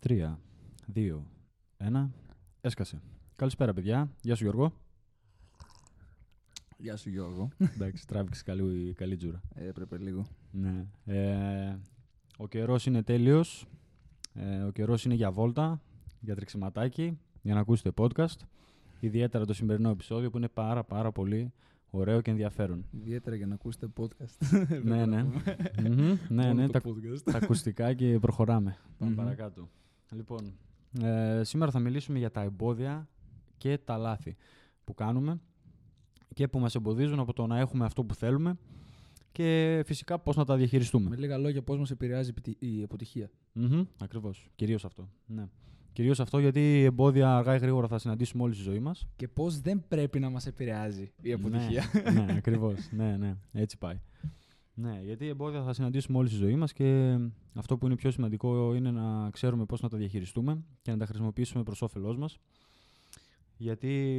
Τρία, δύο, ένα. Έσκασε. Καλησπέρα, παιδιά. Γεια σου, Γιώργο. Γεια σου Γιώργο. Εντάξει, τράβηξε καλή, καλή τζούρα. Έπρεπε λίγο. Ναι. Ε, ο καιρός είναι τέλειος. Ε, ο καιρός είναι για βόλτα, για τρεξιματάκι, για να ακούσετε podcast. Ιδιαίτερα το σημερινό επεισόδιο που είναι πάρα πάρα πολύ ωραίο και ενδιαφέρον. Ιδιαίτερα για να ακούσετε podcast. ναι, ναι. Μμμ, ναι, Μόνο ναι, το τα, podcast. τα ακουστικά και προχωράμε. Πάμε Μμμ. παρακάτω. Λοιπόν, ε, σήμερα θα μιλήσουμε για τα εμπόδια και τα λάθη που κάνουμε και που μας εμποδίζουν από το να έχουμε αυτό που θέλουμε και φυσικά πώς να τα διαχειριστούμε. Με λίγα λόγια, πώς μας επηρεάζει η πητι- η αποτυχία. Μμμ, ακριβώς. Κυρίως αυτό. Ναι. Κυρίως αυτό γιατί εμπόδια αργά ή γρήγορα θα συναντήσουμε όλη στη ζωή μας. Και πώς δεν πρέπει να μας επηρεάζει η αποτυχία. Ναι, ναι ακριβώς. ναι, ναι. Έτσι πάει. Ναι, γιατί εμπόδια θα συναντήσουμε όλη στη ζωή μας και αυτό που είναι πιο σημαντικό είναι να ξέρουμε πώς να τα διαχειριστούμε και να τα χρησιμοποιήσουμε προς όφελός μας. Γιατί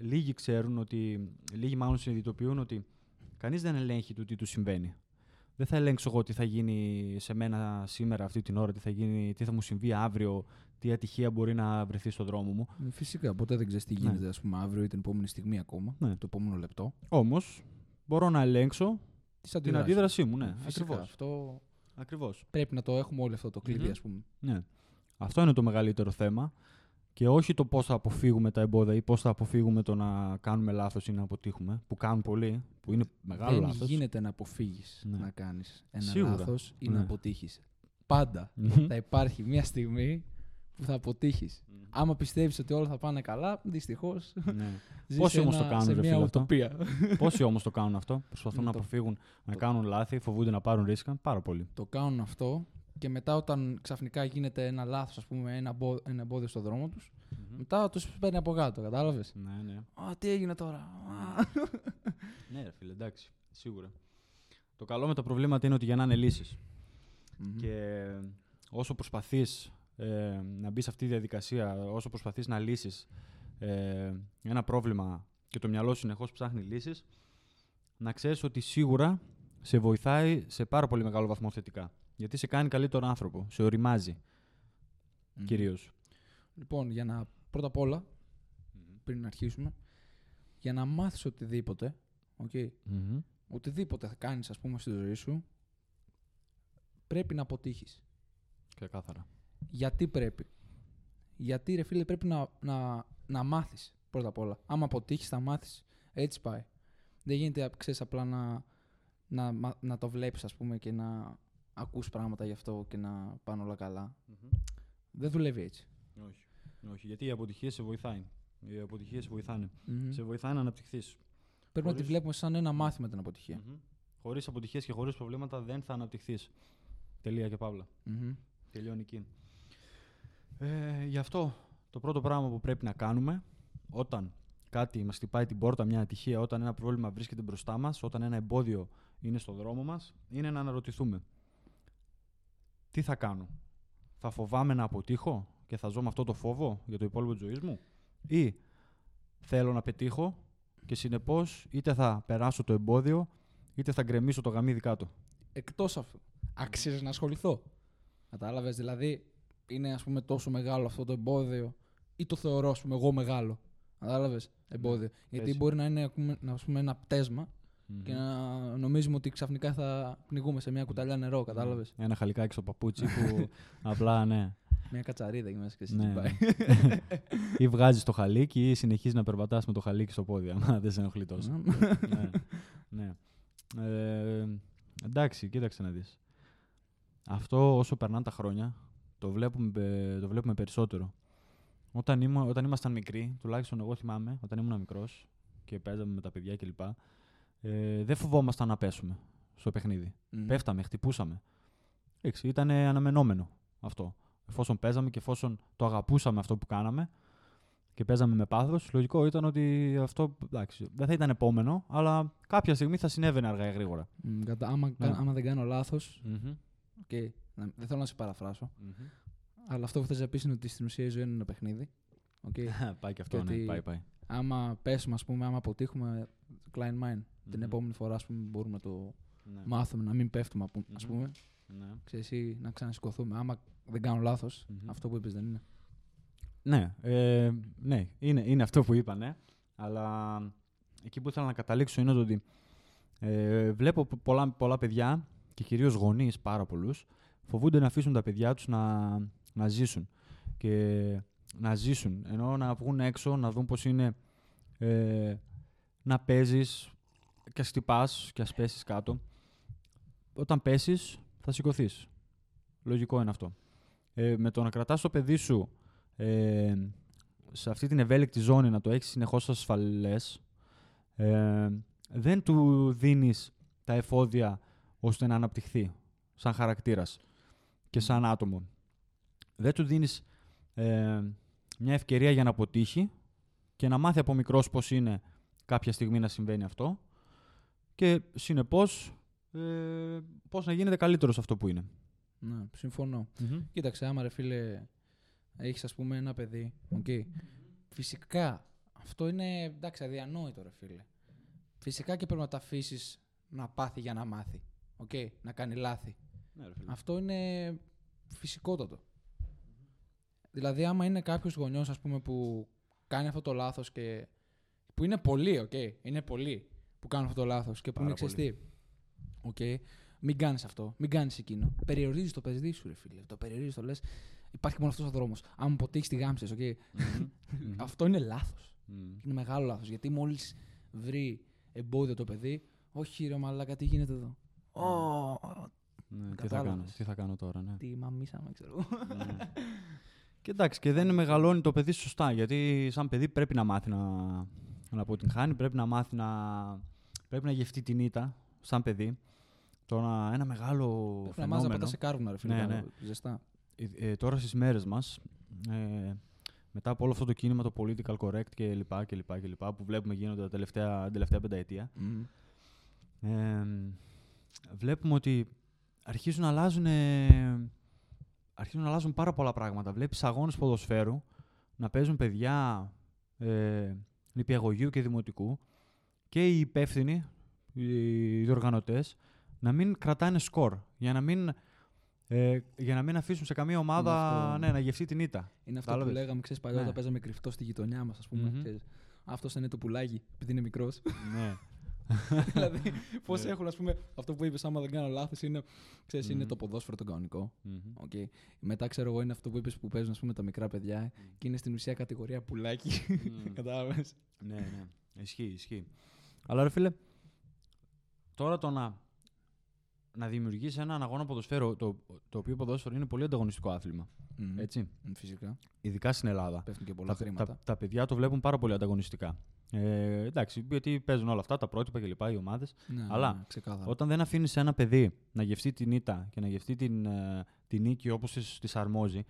λίγοι ξέρουν ότι, λίγοι μάλλον συνειδητοποιούν ότι κανείς δεν ελέγχει το τι του συμβαίνει. Δεν θα ελέγξω εγώ τι θα γίνει σε μένα σήμερα αυτή την ώρα, τι θα, γίνει, τι θα μου συμβεί αύριο, τι ατυχία μπορεί να βρεθεί στο δρόμο μου. Ε, Φυσικά, ποτέ δεν ξέρεις τι Ναι. γίνεται, ας πούμε, αύριο ή την επόμενη στιγμή ακόμα. Ναι. Το επόμενο λεπτό. Όμως μπορώ να ελέγξω Τι την αντίδρασή μου. Ναι, Φυσικά, ακριβώς. Αυτό ακριβώς. πρέπει να το έχουμε όλο αυτό το κλειδί, Μμμ. ας πούμε. Ναι. Αυτό είναι το μεγαλύτερο θέμα και όχι το πώς θα αποφύγουμε τα εμπόδια ή πώς θα αποφύγουμε το να κάνουμε λάθος ή να αποτύχουμε, που κάνουν πολλοί, που είναι μεγάλο δεν λάθος. γίνεται να αποφύγεις Ναι. να κάνεις ένα Σίγουρα. λάθος ή Ναι. να αποτύχεις. Πάντα Μμμ. θα υπάρχει μια στιγμή που θα αποτύχεις. Άμα πιστεύεις ότι όλα θα πάνε καλά, δυστυχώς. ναι. Πόσοι όμως το κάνουν, σε ρε μια φίλε, αυτό; ουτοπία. Πόσοι όμως το κάνουν αυτό, προσπαθούν Ναι, να το- αποφύγουν να το- κάνουν λάθη, φοβούνται να πάρουν ρίσκα, πάρα πολύ. το κάνουν αυτό και μετά όταν ξαφνικά γίνεται ένα λάθος, ας πούμε, ένα, εμπό- ένα εμπόδιο στο δρόμο τους, μετά τους παίρνει από κάτω, κατάλαβες; Ναι, ναι. Α, τι έγινε τώρα; Α. Ναι, ρε φίλε, εντάξει, σίγουρα. Το καλό με τα προβλήματα είναι ότι για να είναι λύσεις. Μμμ. Και όσο προσπαθείς ε, να μπεις σε αυτή τη διαδικασία, όσο προσπαθείς να λύσεις ε, ένα πρόβλημα και το μυαλό σου συνεχώς ψάχνει λύσεις, να ξέρεις ότι σίγουρα σε βοηθάει σε πάρα πολύ μεγάλο βαθμό θετικά. Γιατί σε κάνει καλύτερο άνθρωπο, σε οριμάζει Μμμ. κυρίως. Λοιπόν, για να, πρώτα απ' όλα, πριν αρχίσουμε, για να μάθεις οτιδήποτε, οκ, Μμμ. οτιδήποτε θα κάνεις, ας πούμε, στη ζωή σου, πρέπει να αποτύχεις. Ξεκάθαρα. Γιατί πρέπει. Γιατί ρε φίλε πρέπει να, να, να μάθεις πρώτα απ' όλα. Άμα αποτύχεις θα μάθεις. Έτσι πάει. Δεν γίνεται ξέρεις, απλά να, να, μα- να το βλέπεις ας πούμε και να ακούς πράγματα γι' αυτό και να πάνε όλα καλά. Δεν δουλεύει έτσι. Όχι. Όχι, γιατί η αποτυχία σε βοηθάει. Οι αποτυχίες σε βοηθάνε. Μμμ. Σε βοηθάει να αναπτυχθείς. Πρέπει να τη χωρίς- βλέπουμε σαν ένα μάθημα την αποτυχία. Χωρίς αποτυχίες και χωρίς προβλήματα δεν θα αναπτυχθείς. Τελεία και παύλα. Μμμ. Τελειώνει εκεί. Ε, γι' αυτό το πρώτο πράγμα που πρέπει να κάνουμε όταν κάτι μας χτυπάει την πόρτα, μια ατυχία, όταν ένα πρόβλημα βρίσκεται μπροστά μας, όταν ένα εμπόδιο είναι στο δρόμο μας, είναι να αναρωτηθούμε. Τι θα κάνω; Θα φοβάμαι να αποτύχω και θα ζω με αυτό το φόβο για το υπόλοιπο της ζωής μου; Ή θέλω να πετύχω και συνεπώς είτε θα περάσω το εμπόδιο είτε θα γκρεμίσω το γαμίδι κάτω. Εκτός αυτού, αξίζει να ασχοληθώ. Κατάλαβες, δηλαδή είναι ας πούμε τόσο μεγάλο αυτό το εμπόδιο ή το θεωρώ ας πούμε εγώ μεγάλο. Κατάλαβες, εμπόδιο. Γιατί έτσι. μπορεί να είναι ας πούμε, ας πούμε, ένα πτέσμα και να νομίζουμε ότι ξαφνικά θα πνιγούμε σε μια κουταλιά νερό, κατάλαβες; Ένα χαλικάκι στο παπούτσι που απλά ναι. Μια κατσαρίδα εκεί μέσα και εσύ ναι. πάει. ή βγάζεις το χαλίκι ή συνεχίζεις να περπατάς με το χαλίκι στο πόδι, άμα δεν σε ενοχλεί τόσο. ναι. ναι. Ε, εντάξει, κοίταξε να δεις. Αυτό όσο περνάνε τα χρόνια, το βλέπουμε, πε- το βλέπουμε περισσότερο. Όταν, ήμου, όταν ήμασταν μικροί, τουλάχιστον εγώ θυμάμαι, όταν ήμουν μικρός και παίζαμε με τα παιδιά κλπ. Ε, δεν φοβόμασταν να πέσουμε στο παιχνίδι. Μμμ. Πέφταμε, χτυπούσαμε. Εντάξει, ήταν αναμενόμενο αυτό. Εφόσον παίζαμε και εφόσον το αγαπούσαμε αυτό που κάναμε και παίζαμε με πάθος, λογικό ήταν ότι αυτό εντάξει, δεν θα ήταν επόμενο, αλλά κάποια στιγμή θα συνέβαινε αργά ή γρήγορα. Μμ, κατα- άμα, Ναι. άμα δεν κάνω λάθος, οκ, να- δεν θέλω να σε παραφράσω, αλλά αυτό που θες να πεις είναι ότι στην ουσία η ζωή είναι ένα παιχνίδι. οκ. πάει και αυτό, ναι, Γιατί- πάει, πάει. άμα πέσουμε, ας πούμε, άμα αποτύχουμε, κλάιν μάιν. Την Μμμ. επόμενη φορά, ας πούμε, μπορούμε να το Ναι. μάθουμε, να μην πέφτουμε, απο- ας Μμμ. πούμε. Ναι. Ξέρεις, ή να ξανασηκωθούμε. Άμα δεν κάνω λάθος, Μμμ. αυτό που είπες δεν είναι. Ναι, ε, ναι είναι, είναι αυτό που είπα, ναι. Αλλά εκεί που ήθελα να καταλήξω είναι το ότι ε, βλέπω πο- πολλά, πολλά παιδιά και κυρίως γονείς πάρα πολλούς φοβούνται να αφήσουν τα παιδιά τους να, να ζήσουν. Και να ζήσουν, ενώ να βγουν έξω, να δουν πώς είναι ε, να παίζεις και ας χτυπάς και ας πέσεις κάτω. Όταν πέσεις θα σηκωθείς. Λογικό είναι αυτό. Ε, με το να κρατάς το παιδί σου ε, σε αυτή την ευέλικτη ζώνη να το έχεις συνεχώς ασφαλές ε, δεν του δίνεις τα εφόδια ώστε να αναπτυχθεί σαν χαρακτήρας και σαν άτομο. Δεν του δίνεις ε, μια ευκαιρία για να αποτύχει και να μάθει από μικρός πώς είναι κάποια στιγμή να συμβαίνει αυτό και συνεπώς ε, πώς να γίνεται καλύτερος σε αυτό που είναι. Ναι, συμφωνώ. Κοίταξε, άμα ρε φίλε, έχεις ας πούμε ένα παιδί, οκ. Φυσικά, αυτό είναι, εντάξει, αδιανόητο ρε φίλε. Φυσικά και πρέπει να τα αφήσεις να πάθει για να μάθει. Οκ, να κάνει λάθη. Ναι, ρε φίλε. Αυτό είναι φυσικότατο. Δηλαδή, άμα είναι κάποιος γονιός, ας πούμε, που κάνει αυτό το λάθος και. που είναι πολλοί, οκ. Είναι πολλοί που κάνουν αυτό το λάθος και που Πάρα είναι ξέρει τι. Οκ. Μην κάνεις αυτό, μην κάνεις εκείνο. Περιορίζεις το παιδί σου, ρε φίλε. Το περιορίζεις, το λες. Υπάρχει μόνο αυτός ο δρόμος. Άμα αποτύχει τη γάμψη, οκ. Μμμ. Μμμ. Αυτό είναι λάθος. Μμμ. Είναι μεγάλο λάθος. Γιατί μόλις βρει εμπόδιο το παιδί, όχι ρε μαλάκα, τι γίνεται εδώ. Ω, Ναι, τι, θα Κατάλαβες. κάνω, τι θα κάνω τώρα, ναι. τι μαμίσαμε, ξέρω εγώ. Ναι. Και εντάξει, και δεν μεγαλώνει το παιδί σωστά. Γιατί σαν παιδί πρέπει να μάθει να, να αποτυγχάνει, πρέπει να μάθει να. πρέπει να γευτεί την ήττα σαν παιδί. Τώρα ένα μεγάλο Πρέπει να μάθει να φαινόμενο. πατάς σε κάρβουνα, ρε φίλε. Ναι, να- ναι. Ζεστά. ε, ε, τώρα στις μέρες μας, ε, μετά από όλο αυτό το κίνημα, το political correct και λοιπά, και λοιπά, και λοιπά, που βλέπουμε γίνονται τα τελευταία, την τελευταία πενταετία, Μμμ. ε, βλέπουμε ότι αρχίζουν να αλλάζουν, ε, αρχίζουν να αλλάζουν πάρα πολλά πράγματα. Βλέπεις αγώνες ποδοσφαίρου να παίζουν παιδιά ε, νηπιαγωγείου και δημοτικού και οι υπεύθυνοι, οι διοργανωτές, να μην κρατάνε σκορ, για να μην, ε, για να μην αφήσουν σε καμία ομάδα αυτό. ναι, να γευτεί την ήττα. Είναι αυτό που Κατάλαβες. λέγαμε, ξέρεις, παλιότερα Ναι. παίζαμε κρυφτό στη γειτονιά μας, ας πούμε. Μμμ. ξέρεις. Αυτό είναι το πουλάκι, επειδή είναι μικρός. ναι. δηλαδή, πώς Ναι. έχουν, ας πούμε, αυτό που είπες, άμα δεν κάνω λάθος, είναι, ξέρεις, είναι Μμμ. το ποδόσφαιρο το κανονικό. Μμμ. Οκ. Μετά, ξέρω εγώ, είναι αυτό που είπες που παίζουν ας πούμε, τα μικρά παιδιά και είναι στην ουσία κατηγορία πουλάκι. Μμ. Κατάλαβες; Ναι, ναι. Ισχύει, ισχύει. Αλλά ρε φίλε, τώρα το να, να δημιουργήσει έναν αγώνα ποδοσφαίρου, το, το οποίο ποδόσφαιρο είναι πολύ ανταγωνιστικό άθλημα. Έτσι. Φυσικά. Ειδικά στην Ελλάδα. Πέφτουν και πολλά Τα, χρήματα. τα, τα παιδιά το βλέπουν πάρα πολύ ανταγωνιστικά. Ε, εντάξει, γιατί παίζουν όλα αυτά, τα πρότυπα κλπ. οι ομάδες. Ναι, αλλά ναι, ξεκάθαρα. Όταν δεν αφήνεις ένα παιδί να γευτεί την ήττα και να γευτεί την, ε, την νίκη όπως της αρμόζει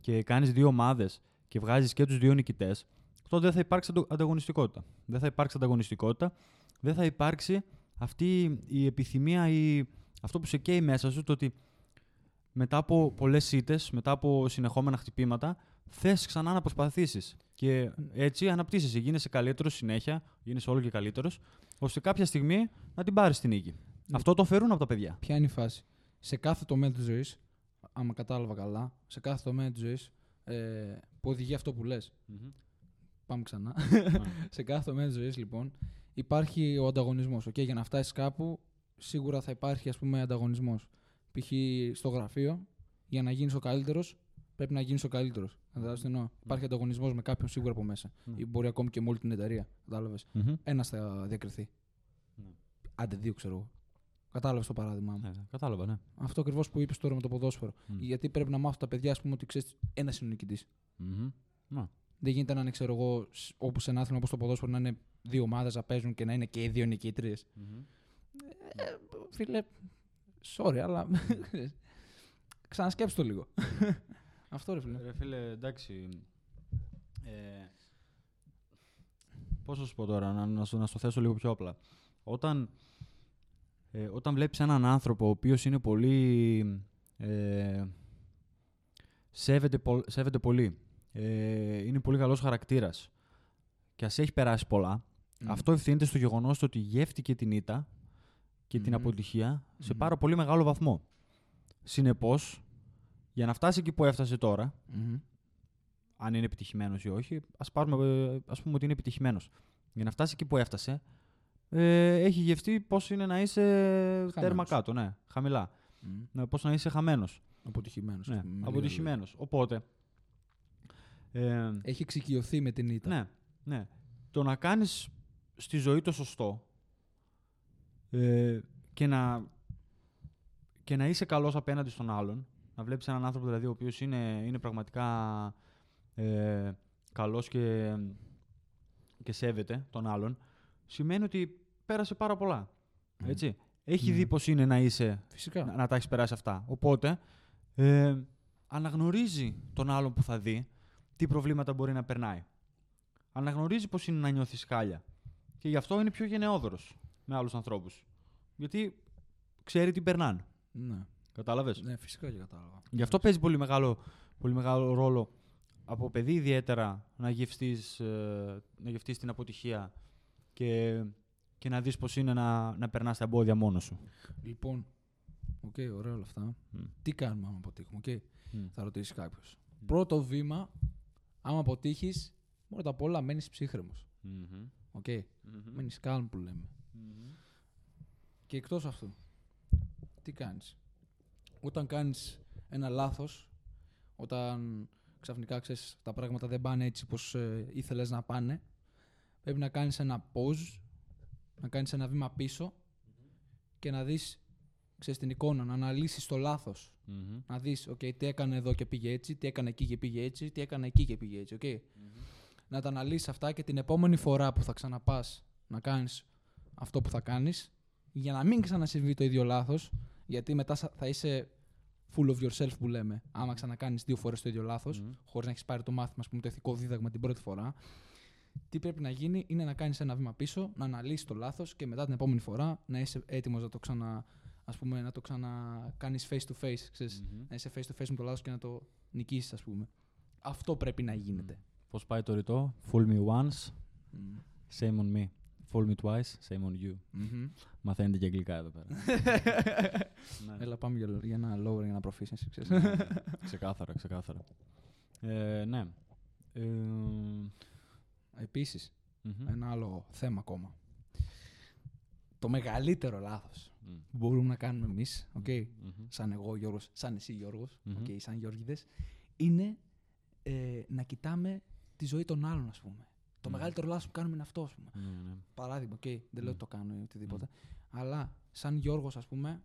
και κάνεις δύο ομάδες και βγάζεις και τους δύο νικητές, τότε δεν θα υπάρξει αντο- ανταγωνιστικότητα. Δεν θα υπάρξει ανταγωνιστικότητα, δεν θα υπάρξει αυτή η επιθυμία ή αυτό που σε καίει μέσα σου, το ότι μετά από πολλές ήττες, μετά από συνεχόμενα χτυπήματα, θες ξανά να προσπαθήσεις. Και έτσι αναπτύσσεσαι, γίνεσαι καλύτερος συνέχεια, γίνεσαι όλο και καλύτερος, ώστε κάποια στιγμή να την πάρεις την νίκη. Αυτό το φέρουν από τα παιδιά. Ποια είναι η φάση; Σε κάθε τομέα της ζωής, άμα κατάλαβα καλά, σε κάθε τομέα της ζωής ε, που οδηγεί αυτό που λες. Πάμε ξανά. σε κάθε τομέα της ζωής, λοιπόν, υπάρχει ο ανταγωνισμός. Okay? Για να φτάσεις κάπου, σίγουρα θα υπάρχει ας πούμε ανταγωνισμός. Π.χ. στο γραφείο, για να γίνεις ο καλύτερος, πρέπει να γίνεις ο καλύτερος. Κατάλαβες τι εννοώ; Υπάρχει ανταγωνισμός με κάποιον σίγουρα από μέσα. Ναι. Ή μπορεί ακόμη και με όλη την εταιρεία. Κατάλαβες; Μμμ. Ένας θα διακριθεί. Ναι. Άντε δύο, ξέρω εγώ. Κατάλαβες το παράδειγμά μου. Ναι, ναι, κατάλαβα, ναι. Αυτό ακριβώς που είπες τώρα με το ποδόσφαιρο. Μμ. Γιατί πρέπει να μάθουν τα παιδιά, ας πούμε, ότι ξέρεις ένας είναι ο νικητής. Μμμ. Ναι. Δεν γίνεται να είναι, ξέρω εγώ, σ- όπου σε ένα άθλημα όπως το ποδόσφαιρο να είναι δύο ομάδες να παίζουν και να είναι και οι δύο νικήτριε. Μμμ. Φίλε, sorry, αλλά. Ξανασκέψτε το λίγο. Αυτό ρε φίλε. Ρε φίλε, εντάξει. Ε, πώς να σου πω τώρα, να, να, σου, να σου θέσω λίγο πιο απλά. Όταν, ε, όταν βλέπεις έναν άνθρωπο ο οποίος είναι πολύ... Ε, σέβεται, πο- σέβεται πολύ, ε, είναι πολύ καλός χαρακτήρας και ας έχει περάσει πολλά, Μμ. αυτό ευθύνεται στο γεγονός ότι γεύτηκε την ήττα και την Μμμ. αποτυχία σε Μμμ. πάρα πολύ μεγάλο βαθμό. Συνεπώς, για να φτάσει εκεί που έφτασε τώρα, Μμμ. αν είναι επιτυχημένος ή όχι, ας πάρουμε, ε, ας πούμε ότι είναι επιτυχημένος. Για να φτάσει εκεί που έφτασε, ε, έχει γευτεί πώς είναι να είσαι τέρμα Χαμένος. κάτω, ναι, χαμηλά. Μμ. Ναι, πώς να είσαι χαμένος. Αποτυχημένος. Ναι, ας πούμε, με λίγα αποτυχημένο. Οπότε. Ε, λόγια. Έχει εξοικειωθεί με την ήττα. ναι, ναι. Το να κάνεις στη ζωή το σωστό ε, και, να, και να είσαι καλός απέναντι στον άλλον, να βλέπεις έναν άνθρωπο δηλαδή ο οποίος είναι, είναι πραγματικά ε, καλός και, και σέβεται τον άλλον, σημαίνει ότι πέρασε πάρα πολλά. Μμ. Έτσι. Έχει Ναι. δει πώς είναι να είσαι Φυσικά. να, να τα έχεις περάσει αυτά. Οπότε ε, αναγνωρίζει τον άλλον που θα δει τι προβλήματα μπορεί να περνάει. Αναγνωρίζει πώ είναι να νιώθεις χάλια. Και γι' αυτό είναι πιο γενναιόδωρος με άλλους ανθρώπους. Γιατί ξέρει τι περνάνε. Ναι. Κατάλαβες; ναι, φυσικά και κατάλαβα. Γι' αυτό παίζει πολύ μεγάλο, πολύ μεγάλο ρόλο από παιδί ιδιαίτερα να γευστείς, ε, να γευτείς την αποτυχία και, και να δεις πώς είναι να, να περνάς τα εμπόδια μόνος σου. Λοιπόν, οκ, ωραία όλα αυτά. Μμ. Τι κάνουμε άμα αποτύχουμε, οκ; Μμ. Θα ρωτήσει κάποιος. Πρώτο βήμα, άμα αποτύχεις, πρώτα απ' όλα μένεις ψύχραιμος. Μμμ. Οκ; Μμμ. Μένεις calm που λέμε. Μμμ. Και εκτός αυτού, τι κάνεις; Όταν κάνεις ένα λάθος, όταν ξαφνικά ξέρεις τα πράγματα δεν πάνε έτσι όπως ε, ήθελες να πάνε, πρέπει να κάνεις ένα pause, να κάνεις ένα βήμα πίσω και να δεις την εικόνα, να αναλύσεις το λάθος. Μμμ. Να δεις, OK, τι έκανε εδώ και πήγε έτσι, τι έκανε εκεί και πήγε έτσι, τι έκανε εκεί και πήγε έτσι. Okay. Να τα αναλύσεις αυτά και την επόμενη φορά που θα ξαναπάς να κάνεις αυτό που θα κάνεις, για να μην ξανασυμβεί το ίδιο λάθος, γιατί μετά σα- θα είσαι full of yourself που λέμε, άμα ξανακάνεις δύο φορές το ίδιο λάθος, Μμμ. χωρίς να έχεις πάρει το μάθημα, ας πούμε, το ηθικό δίδαγμα την πρώτη φορά. Τι πρέπει να γίνει είναι να κάνεις ένα βήμα πίσω, να αναλύσεις το λάθος και μετά την επόμενη φορά να είσαι έτοιμος να το ξανα. Ας πούμε, να το ξανακάνεις face to face, ξέρεις, Μμμ. να είσαι face to face με το λάθος και να το νικήσεις, ας πούμε. Αυτό πρέπει να γίνεται. Πώς πάει το ρητό; Fool me once, Μμμ. shame on me. Fool me twice, shame on you. Μμμ. Μαθαίνετε και αγγλικά εδώ πέρα. ναι. Έλα, πάμε για, για ένα lower, για ένα proficiency, ξέρεις. Ναι, ξεκάθαρα, ξεκάθαρα. Ε, ναι. Ε, Επίσης, μμμ. ένα άλλο θέμα ακόμα. Το μεγαλύτερο λάθος Μμ. που μπορούμε να κάνουμε εμείς, οκ, Μμμ. σαν εγώ Γιώργος, σαν εσύ Γιώργος, Μμμ. οκ, σαν Γιώργηδες, είναι ε, να κοιτάμε τη ζωή των άλλων, ας πούμε. Το Μμ. μεγαλύτερο λάθος που κάνουμε είναι αυτό, ας πούμε. Ναι, ναι. Παράδειγμα, οκ, δεν λέω Μμ. ότι το κάνω ή οτιδήποτε. Αλλά σαν Γιώργος, ας πούμε,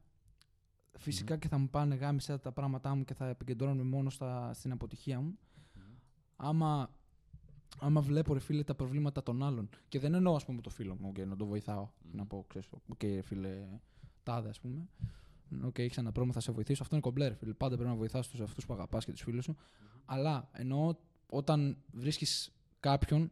φυσικά Μμμ. και θα μου πάνε γάμησέ τα τα πράγματά μου και θα επικεντρώνομαι μόνο στα, στην αποτυχία μου. Μμμ. Άμα, άμα βλέπω, ρε φίλε, τα προβλήματα των άλλων. Και δεν εννοώ, ας πούμε, το φίλο μου, okay, να το βοηθάω. Μμμ. Να πω, ξέρεις, οκ, φίλε, τάδε, ας πούμε. Οκ, έχεις ένα πρόβλημα, θα σε βοηθήσω. Αυτό είναι κομπλέ, ρε φίλε. Πάντα πρέπει να βοηθάς τους αυτούς που αγαπάς και τους φίλους σου. Αλλά εννοώ όταν βρίσκεις κάποιον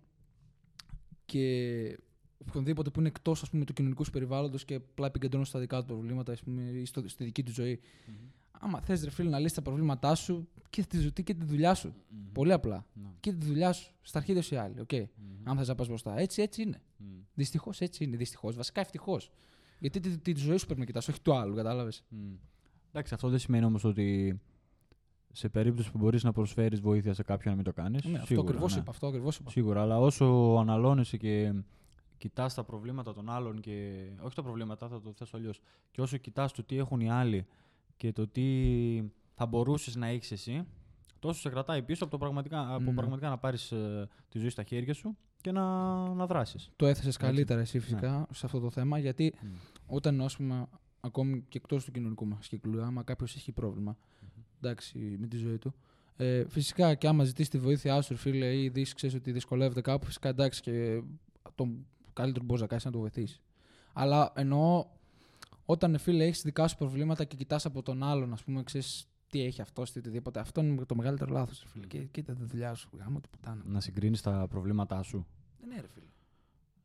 και οποιονδήποτε που είναι εκτός του κοινωνικού σου περιβάλλοντος και απλά επικεντρώνει στα δικά του προβλήματα ας πούμε, ή στο, στη δική του ζωή. Μμμ. Άμα θες, ρε φίλε, να λύσεις τα προβλήματά σου και τη ζωή και τη δουλειά σου. Μμμ. Πολύ απλά. Ναι. Και τη δουλειά σου. Στα αρχίδια σου οι άλλοι. Okay. Μμμ. Αν θες να πας μπροστά. Έτσι, έτσι είναι. Μμμ. Δυστυχώς έτσι είναι. Δυστυχώς. Βασικά ευτυχώς. Γιατί τη, τη, τη ζωή σου πρέπει να κοιτάς, όχι του άλλου, κατάλαβες. Μμ. Εντάξει, αυτό δεν σημαίνει όμως ότι σε περίπτωση που μπορείς να προσφέρεις βοήθεια σε κάποιον να μην το κάνεις. Ναι, αυτό ακριβώς είπα. Αυτό ακριβώς είπα. Σίγουρα, αλλά όσο αναλώνεσαι και κοιτάς τα προβλήματα των άλλων και. Όχι τα προβλήματα, θα το θέσω αλλιώς. Και όσο κοιτάς το τι έχουν οι άλλοι και το τι θα μπορούσες να έχεις εσύ, τόσο σε κρατάει πίσω από, το πραγματικά, από Ναι. πραγματικά να πάρεις τη ζωή στα χέρια σου και να, να δράσεις. Το έθεσες καλύτερα εσύ φυσικά σε αυτό το θέμα, γιατί Μμ. όταν ας πούμε, ακόμη και εκτός του κοινωνικού μας κύκλου, άμα κάποιος έχει πρόβλημα εντάξει, με τη ζωή του, ε, φυσικά και άμα ζητήσει τη βοήθειά σου, φίλε, ή δεις ξέρεις ότι δυσκολεύεται κάπου, φυσικά εντάξει και το καλύτερο μπορείς να κάνεις να το βοηθήσεις. Αλλά εννοώ όταν φίλε έχεις δικά σου προβλήματα και κοιτάς από τον άλλον, ας πούμε, ξέρεις τι έχει αυτό ή οτιδήποτε. Αυτό είναι το μεγαλύτερο λάθος, φίλε. Και κοίτα τη δουλειά σου. Γαμώ την πουτάνα. Να συγκρίνεις τα προβλήματά σου. Ναι, ρε φίλε.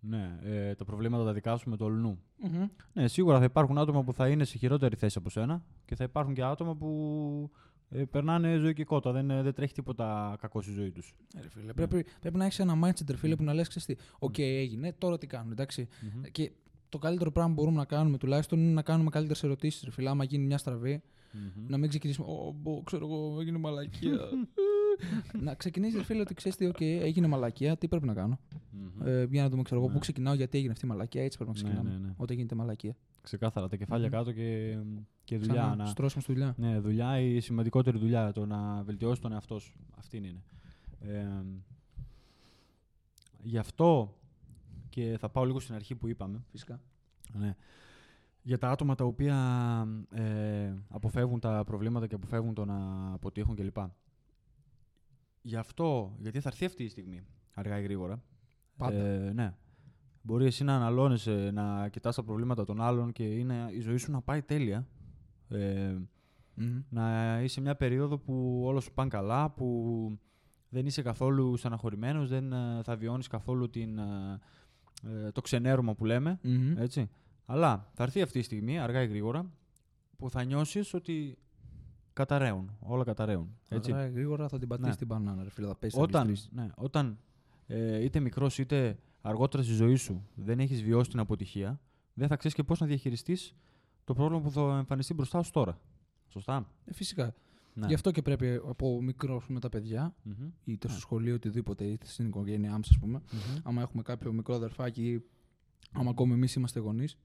Ναι, ε, τα προβλήματα τα δικά σου με του αλλουνού. Μμμ. Ναι, σίγουρα θα υπάρχουν άτομα που θα είναι σε χειρότερη θέση από σένα και θα υπάρχουν και άτομα που ε, περνάνε ζωή και κότα. Δεν, ε, δεν τρέχει τίποτα κακό στη ζωή τους. Ναι, ρε φίλε. Πρέπει, πρέπει να έχεις ένα mindset, ρε φίλε, που να λες: Ξέρεις τι, οκ, έγινε, τώρα τι κάνουμε, εντάξει. Και το καλύτερο πράγμα που μπορούμε να κάνουμε τουλάχιστον είναι να κάνουμε καλύτερες ερωτήσεις. Ρε φίλε, άμα γίνει μια στραβή, Μμμ. Να μην ξεκινήσουμε. Ω, μπο, ξέρω εγώ, έγινε μαλακία. να ξεκινήσεις, ρε φίλε, ότι ξέρεις τι, οκ, έγινε μαλακία, τι πρέπει να κάνω. Μμμ. Ε, για να δούμε, ξέρω εγώ, Ναι. πού ξεκινάω, γιατί έγινε αυτή η μαλακία, έτσι πρέπει να Ναι, ξεκινάμε. ναι, ναι. Όταν γίνεται μαλακία. Ξεκάθαρα τα κεφάλια Μμμ. κάτω και, και δουλειά. Ξανά, να... στρώσιμο στη δουλειά. Ναι, δουλειά η σημαντικότερη δουλειά. Το να βελτιώσει τον εαυτό σου. Αυτή είναι. Ε, γι' αυτό και θα πάω λίγο στην αρχή που είπαμε. Φυσικά. Ναι. Για τα άτομα τα οποία ε, αποφεύγουν τα προβλήματα και αποφεύγουν το να αποτύχουν κλπ. Γι' αυτό, γιατί θα έρθει αυτή η στιγμή, αργά ή γρήγορα. Πάντα. Ε, ναι. Μπορεί εσύ να αναλώνεσαι, να κοιτάς τα προβλήματα των άλλων και είναι η ζωή σου να πάει τέλεια. Ε, Μμμ. να είσαι μια περίοδο που όλα σου πάνε καλά, που δεν είσαι καθόλου στεναχωρημένος, δεν ε, θα βιώνεις καθόλου την, ε, ε, το ξενέρωμα που λέμε. Μμμ. Έτσι. Αλλά θα έρθει αυτή η στιγμή, αργά ή γρήγορα, που θα νιώσεις ότι καταραίουν. Όλα καταραίουν. Έτσι. Αργά ή γρήγορα θα την πατήσεις Ναι. την μπανάνα, ρε φίλε. Θα πέσει Όταν, ναι, όταν ε, είτε μικρός είτε αργότερα στη ζωή σου δεν έχεις βιώσει την αποτυχία, δεν θα ξέρεις και πώς να διαχειριστείς το πρόβλημα που θα εμφανιστεί μπροστά σου τώρα. Σωστά; Ε, φυσικά. Ναι. Γι' αυτό και πρέπει από μικρό με τα παιδιά, Μμμ. είτε στο Ναι. σχολείο, οτιδήποτε, είτε στην οικογένειά μας, ας πούμε. Μμμ. Άμα έχουμε κάποιο μικρό αδερφάκι ή άμα ακόμη εμείς είμαστε γονείς,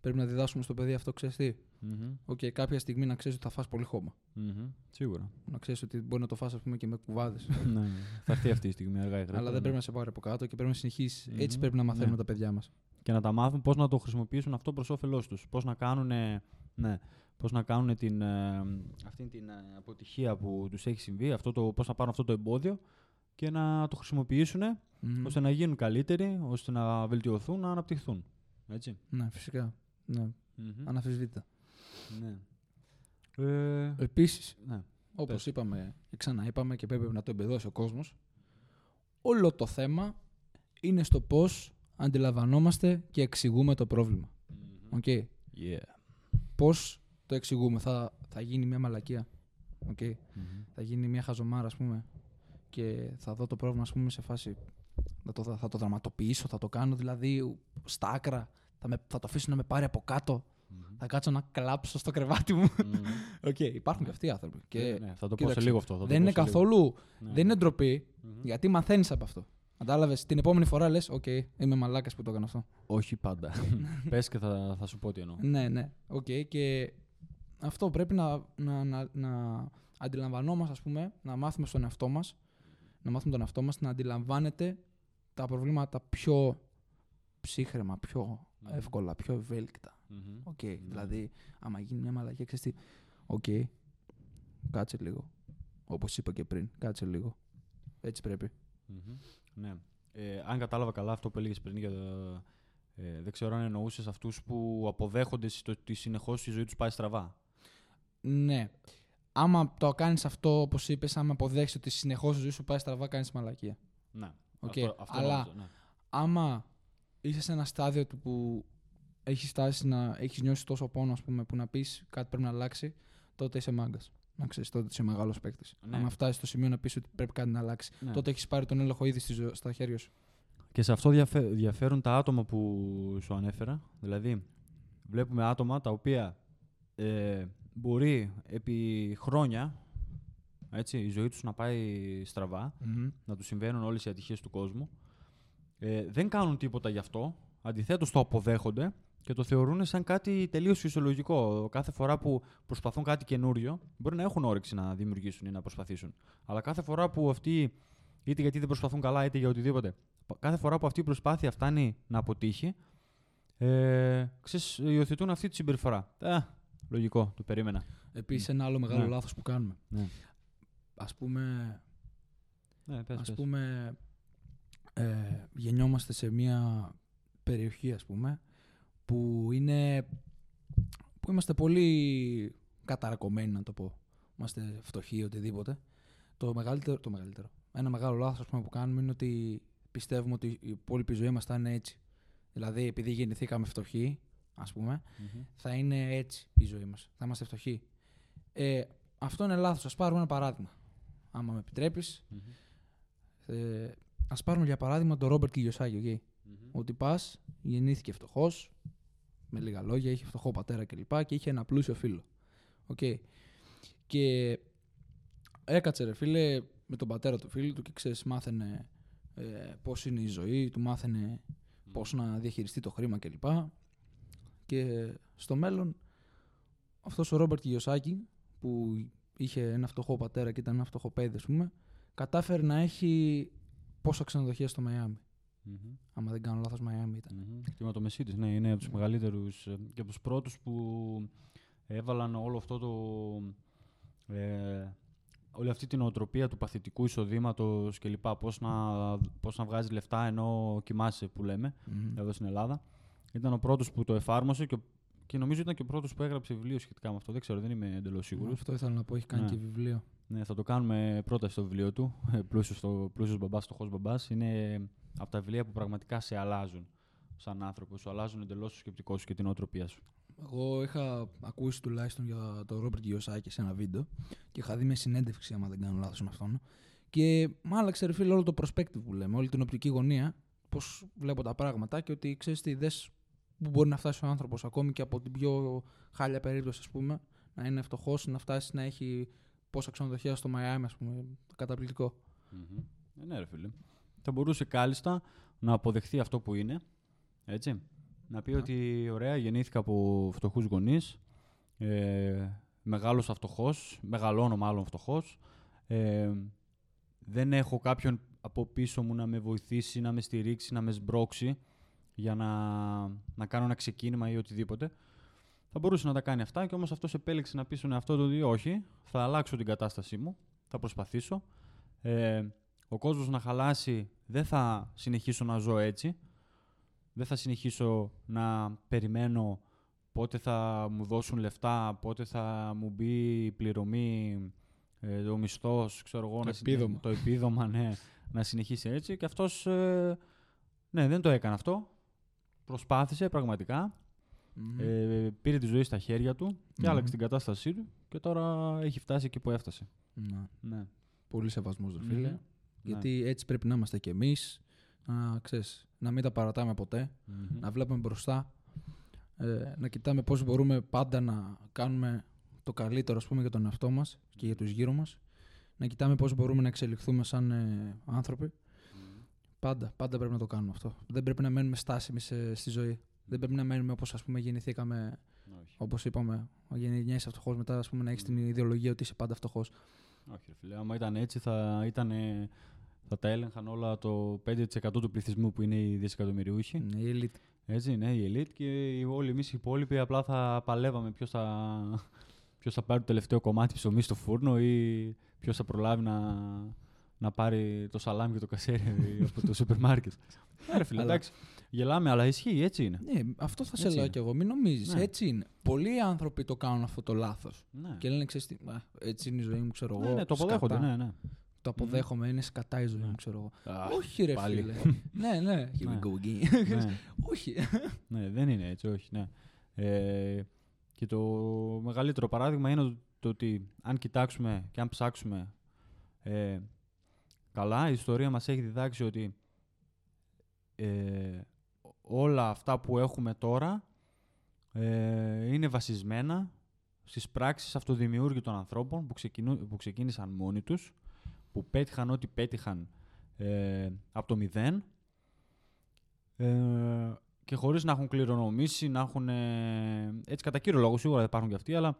πρέπει να διδάξουμε στο παιδί αυτό, ξέρεις τι; Μμμ. Οκ, κάποια στιγμή να ξέρεις ότι θα φας πολύ χώμα. Μμμ. Σίγουρα. Να ξέρεις ότι μπορεί να το φας, ας πούμε, και με κουβάδες. ναι. Θα έρθει αυτή η στιγμή αργά ή γρήγορα. Αλλά δεν ναι. πρέπει να σε πάρει από κάτω και πρέπει να συνεχίσεις. Έτσι Μμμ. πρέπει να μαθαίνουμε Ναι. τα παιδιά μας. Και να τα μάθουν πώς να το χρησιμοποιήσουν αυτό προς όφελός τους. Πώς να κάνουν, ναι, πώς να κάνουν την, ε, αυτή την ε, αποτυχία που τους έχει συμβεί, αυτό το, πώς να πάρουν αυτό το εμπόδιο και να το χρησιμοποιήσουν ώστε να γίνουν καλύτεροι, ώστε να βελτιωθούν, να αναπτυχθούν. Έτσι. Ναι, φυσικά. Ναι, Μμμ. αναφυσβήτητα. Ναι. Ε, Επίσης, ναι. όπως Πες. είπαμε και ξαναείπαμε και πρέπει να το εμπεδώσει ο κόσμος, όλο το θέμα είναι στο πώς αντιλαμβανόμαστε και εξηγούμε το πρόβλημα. Okay. Yeah. Πώς το εξηγούμε, θα, θα γίνει μια μαλακία. Οκ. Μμμ. Θα γίνει μια χαζομάρα, ας πούμε, και θα δω το πρόβλημα, ας πούμε, σε φάση. Θα το, θα το δραματοποιήσω, θα το κάνω δηλαδή στα άκρα. Θα, με, θα το αφήσω να με πάρει από κάτω. Μμμ. Θα κάτσω να κλάψω στο κρεβάτι μου. Μμμ. Οκ, υπάρχουν και αυτοί οι άνθρωποι. Και ναι, θα το πω κοίταξε, σε λίγο αυτό. θα το δεν πω είναι σε λίγο. καθόλου. Ναι. Δεν είναι ντροπή, Μμμ. γιατί μαθαίνεις από αυτό. Κατάλαβες. Την επόμενη φορά λες: Οκ, είμαι μαλάκας που το έκανα αυτό. Όχι πάντα. Πες και θα, θα σου πω τι εννοώ. Ναι, ναι. Οκ, και αυτό πρέπει να, να, να, να αντιλαμβανόμαστε, ας πούμε, να μάθουμε στον εαυτό μας, να μάθουμε τον εαυτό μας να αντιλαμβάνεται τα προβλήματα πιο ψύχραιμα, πιο Μμμ. εύκολα, πιο ευέλικτα. Μμμ. Οκ, δηλαδή, άμα γίνει μια μαλακία, ξέρεις τι, οκ, κάτσε λίγο. Όπως είπα και πριν, κάτσε λίγο. Έτσι πρέπει. Μμμ. Ναι. Ε, αν κατάλαβα καλά αυτό που έλεγες πριν για. το- Ε, δεν ξέρω αν εννοούσες αυτούς που αποδέχονται στο ότι συνεχώς η ζωή τους πάει στραβά. Ναι. Άμα το κάνεις αυτό, όπως είπες, άμα αποδέχεις ότι συνεχώς η ζωή σου πάει στραβά, κάνεις μαλακία. Ναι. Οκ, Αυτό, αυτό αλλά- νόμιζα, ναι. άμα είσαι σε ένα στάδιο του που έχεις φτάσει να έχεις νιώσει τόσο πόνο, ας πούμε, που να πεις κάτι πρέπει να αλλάξει, τότε είσαι μάγκας. Να ξέρεις, τότε είσαι μεγάλος παίκτης. Ναι. Άμα φτάσεις στο σημείο να πεις ότι πρέπει κάτι να αλλάξει, Ναι. τότε έχεις πάρει τον έλεγχο ήδη στη ζω- στα χέρια σου. Και σε αυτό διαφε- διαφέρουν τα άτομα που σου ανέφερα. Δηλαδή, βλέπουμε άτομα τα οποία ε, μπορεί επί χρόνια έτσι, η ζωή τους να πάει στραβά, να τους συμβαίνουν όλες οι ατυχίες του κόσμου. Ε, δεν κάνουν τίποτα γι' αυτό. Αντιθέτως το αποδέχονται και το θεωρούν σαν κάτι τελείως φυσιολογικό. Κάθε φορά που προσπαθούν κάτι καινούριο, μπορεί να έχουν όρεξη να δημιουργήσουν ή να προσπαθήσουν. Αλλά κάθε φορά που αυτοί, είτε γιατί δεν προσπαθούν καλά, είτε για οτιδήποτε, κάθε φορά που αυτή η προσπάθεια φτάνει να αποτύχει, ε, ξέρεις, υιοθετούν αυτή τη συμπεριφορά. Α, λογικό, το περίμενα. Επίσης, ένα άλλο μεγάλο Ναι. λάθος που κάνουμε. Ναι. Α πούμε, Ναι, πες, ας πες. πούμε ε, γεννιόμαστε σε μια περιοχή, ας πούμε, που είναι που είμαστε πολύ καταρακωμένοι, να το πω. Είμαστε φτωχοί, οτιδήποτε. Το μεγαλύτερο, το μεγαλύτερο. Ένα μεγάλο λάθος ας πούμε, που κάνουμε είναι ότι πιστεύουμε ότι η υπόλοιπη ζωή μας θα είναι έτσι. Δηλαδή, επειδή γεννηθήκαμε φτωχοί, ας πούμε, Μμμ. θα είναι έτσι η ζωή μας. Θα είμαστε φτωχοί. Ε, αυτό είναι λάθος. Ας πάρουμε ένα παράδειγμα. Άμα με επιτρέπεις, Μμμ. ε, ας πάρουμε για παράδειγμα τον Ρόμπερτ Κιλιοσάκη, οκ. Μμμ. Ότι πας, γεννήθηκε φτωχός, με λίγα λόγια, είχε φτωχό πατέρα κλπ. Και, είχε ένα πλούσιο φίλο. Οκ. Και έκατσε ρε φίλε με τον πατέρα του φίλου του και ξέρεις μάθαινε ε, πώς είναι η ζωή, του μάθαινε πώς να διαχειριστεί το χρήμα κλπ. Και στο μέλλον αυτός ο Ρόμπερτ Κιωσάκη που είχε ένα φτωχό πατέρα και ήταν ένα φτωχό παιδί ας πούμε κατάφερε να έχει πόσα ξενοδοχεία στο Μαϊάμι. Μμμ. Άμα δεν κάνω λάθος Μαϊάμι ήταν. Μμμ. Κτήμα το Μεσίτης, ναι, είναι από τους μεγαλύτερους ε, και από τους πρώτους που έβαλαν όλο αυτό το... Ε, όλη αυτή την οτροπία του παθητικού εισοδήματος κλπ. Πώς να, πώς να βγάζει λεφτά ενώ κοιμάσαι που λέμε Μμμ. εδώ στην Ελλάδα. Ήταν ο πρώτος που το εφάρμοσε και, ο- και νομίζω ήταν και ο πρώτος που έγραψε βιβλίο σχετικά με αυτό. Δεν ξέρω, δεν είμαι εντελώς σίγουρος. Αυτό ήθελα να πω, έχει κάνει Ναι. και βιβλίο. Ναι, θα το κάνουμε πρώτα στο βιβλίο του. Πλούσιος, στο, πλούσιος μπαμπάς, φτωχός μπαμπάς. Είναι από τα βιβλία που πραγματικά σε αλλάζουν σαν άνθρωπο. Σου αλλάζουν εντελώς το σκεπτικό σου και την οτροπία σου. Εγώ είχα ακούσει τουλάχιστον για τον Ρόμπερτ Κιωσάκη σε ένα βίντεο και είχα δει μια συνέντευξη, άμα δεν κάνω λάθος με αυτόν. Και μ' άλλαξε ρε φίλε όλο το perspective που λέμε, όλη την οπτική γωνία, πώς βλέπω τα πράγματα και ότι ξέρεις τι, δες που μπορεί να φτάσει ο άνθρωπος ακόμη και από την πιο χάλια περίπτωση, ας πούμε, να είναι φτωχός, να φτάσει να έχει πόσα ξενοδοχεία στο Μαϊάμι, ας πούμε. Καταπληκτικό. Ε, ναι, ρε φίλε. Θα μπορούσε κάλλιστα να αποδεχθεί αυτό που είναι. Έτσι. Να πει Ναι. ότι ωραία, γεννήθηκα από φτωχούς γονείς. Ε, μεγάλωσα φτωχός. Μεγαλώνω μάλλον φτωχός. Ε, δεν έχω κάποιον από πίσω μου να με βοηθήσει, να με στηρίξει, να με σμπρώξει για να, να κάνω ένα ξεκίνημα ή οτιδήποτε. Θα μπορούσε να τα κάνει αυτά και όμως αυτός επέλεξε να πει στον εαυτό του ότι όχι, θα αλλάξω την κατάστασή μου, θα προσπαθήσω. Ε, ο κόσμος να χαλάσει, δεν θα συνεχίσω να ζω έτσι. Δεν θα συνεχίσω να περιμένω πότε θα μου δώσουν λεφτά, πότε θα μου μπει η πληρωμή, ε, ο μισθός, ξέρω εγώ, Το να συνε- επίδομα. το επίδομα, ναι, να συνεχίσει έτσι. Και αυτός, ε, ναι, δεν το έκανε αυτό. Προσπάθησε πραγματικά. Μμμ. Ε, πήρε τη ζωή στα χέρια του και Μμμ. άλλαξε την κατάστασή του και τώρα έχει φτάσει εκεί που έφτασε. Ναι. Ναι. Πολύ σεβασμός, ρε Μμμ. φίλε. Ναι. Γιατί έτσι πρέπει να είμαστε κι εμείς. Να, ξέρεις, να μην τα παρατάμε ποτέ. Μμμ. Να βλέπουμε μπροστά. Ε, να κοιτάμε πώς μπορούμε πάντα να κάνουμε το καλύτερο ας πούμε, για τον εαυτό μας και για τους γύρω μας. Να κοιτάμε πώς μπορούμε να εξελιχθούμε σαν ε, άνθρωποι. Πάντα, πάντα πρέπει να το κάνουμε αυτό. Δεν πρέπει να μένουμε στάσιμοι σε- στη ζωή. Δεν πρέπει να μένουμε όπως ας πούμε γεννηθήκαμε, Όχι. όπως είπαμε, γεννιέσαι φτωχός μετά ας πούμε, να έχεις την ιδεολογία ότι είσαι πάντα φτωχός. Όχι, ρε φίλε. Άμα ήταν έτσι, θα, ήταν, θα τα έλεγχαν όλα το 5% του πληθυσμού που είναι οι δισεκατομμυριούχοι. Είναι η elite. Έτσι, ναι, η elite και οι- όλοι εμείς οι υπόλοιποι απλά θα παλεύαμε ποιος θα, ποιος θα πάρει το τελευταίο κομμάτι ψωμί στο φούρνο ή ποιος θα προλάβει να, να πάρει το σαλάμι και το κασέρι από το σούπερ μάρκετ. Ε, ρε φίλε, Αλλά- εντάξει. Γελάμε, αλλά ισχύει, έτσι είναι. Ναι, αυτό θα σε Έτσι λέω είναι. κι εγώ. Μην νομίζεις. Ναι. Έτσι είναι. Πολλοί άνθρωποι το κάνουν αυτό το λάθος. Ναι, Και λένε, ξέρεις τι, α, έτσι είναι η ζωή μου, ξέρω ναι, εγώ. ναι, το αποδέχονται, σκατά. ναι, ναι. Το αποδέχομαι, είναι σκατά η ζωή Ναι. μου, ξέρω εγώ. Α, Όχι, ρε πάλι. φίλε. ναι, ναι. Here we Ναι. go again. ναι. Όχι. Ναι, δεν είναι έτσι, όχι. Ναι. Ε, και το μεγαλύτερο παράδειγμα είναι το ότι αν κοιτάξουμε και αν ψάξουμε ε, καλά, η ιστορία μας έχει διδάξει ότι ε, όλα αυτά που έχουμε τώρα ε, είναι βασισμένα στις πράξεις αυτοδημιούργητων ανθρώπων που, ξεκινού, που ξεκίνησαν μόνοι τους, που πέτυχαν ό,τι πέτυχαν ε, από το μηδέν ε, και χωρίς να έχουν κληρονομήσει, να έχουν... ε, έτσι κατά κύριο λόγο σίγουρα δεν υπάρχουν και αυτοί, αλλά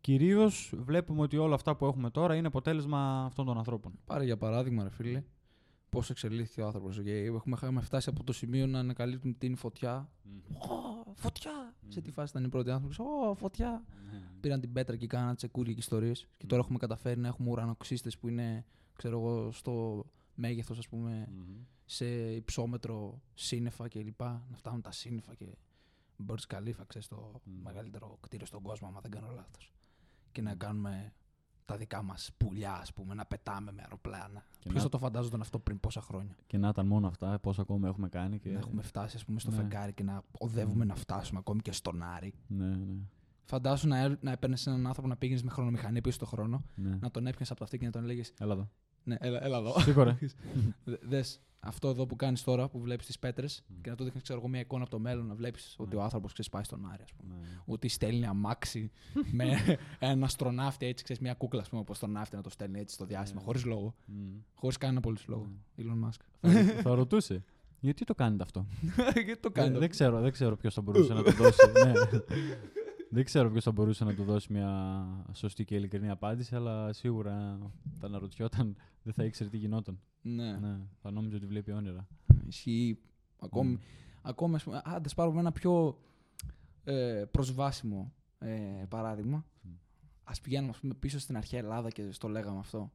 κυρίως βλέπουμε ότι όλα αυτά που έχουμε τώρα είναι αποτέλεσμα αυτών των ανθρώπων. Πάρε για παράδειγμα, ρε φίλε, πώς εξελίχθηκε ο άνθρωπος. Έχουμε, έχουμε φτάσει από το σημείο να ανακαλύπτουμε τι είναι φωτιά. Ω, φωτιά! Σε τι φάση ήταν οι πρώτοι άνθρωποι. Ω, φωτιά! Πήραν την πέτρα και κάναν τσεκούρια και ιστορίες. Και τώρα έχουμε καταφέρει να έχουμε ουρανοξύστες που είναι, ξέρω εγώ, στο μέγεθος, ας πούμε, σε υψόμετρο σύννεφα κλπ. Να φτάνουν τα σύννεφα και Burj Khalifa, ξέρεις, το Μμμ. μεγαλύτερο κτίριο στον κόσμο, άμα δεν κάνω λάθος. Και να κάνουμε τα δικά μας πουλιά, ας πούμε, να πετάμε με αεροπλάνα. Και Ποιος να- θα το φαντάζονταν αυτό πριν πόσα χρόνια; Και να ήταν μόνο αυτά, πώς ακόμα έχουμε κάνει. Και... Να έχουμε φτάσει, ας πούμε, στο Ναι. φεγγάρι και να οδεύουμε να φτάσουμε ακόμη και στον Άρη. Ναι, ναι, Φαντάσου να, έ- να έπαιρνες έναν άνθρωπο να πήγαινες με χρονομηχανή πίσω στον χρόνο, ναι. να τον έπιανε από το αυτή και να τον έλεγες Έλα εδώ. Ναι, έλα, έλα εδώ. Σίγουρα. Δες αυτό εδώ που κάνεις τώρα, που βλέπεις τις πέτρες και να του δείχνεις ξέρω, εγώ, μια εικόνα από το μέλλον, να βλέπεις ότι ο άνθρωπος πάει στον Άρη, ας πούμε. Ναι. Ότι στέλνει αμάξι με έναν αστροναύτη έτσι, ξέρεις, μια κούκλα, ας πούμε, όπως τον ναύτη να το στέλνει έτσι στο διάστημα, Ναι. χωρίς λόγο. Μμ. Χωρίς κανένα απολύτω λόγο. Elon Musk. θα, θα ρωτούσε. Γιατί το κάνετε αυτό; Γιατί το δεν, κάνει. δεν ξέρω, δεν ξέρω ποιος θα μπορούσε να του δώσει. Ναι. Δεν ξέρω ποιος θα μπορούσε να του δώσει μια σωστή και ειλικρινή απάντηση, αλλά σίγουρα θα αναρωτιόταν, δεν θα ήξερε τι γινόταν. Ναι. Ναι, θα νόμιζε ότι βλέπει όνειρα. Ισχύει. Ακόμη, Μμ. ακόμη ας πούμε, άντε πάρουμε ένα πιο ε, προσβάσιμο ε, παράδειγμα. Μμ. Ας πηγαίνουμε ας πούμε, πίσω στην αρχαία Ελλάδα και στο λέγαμε αυτό.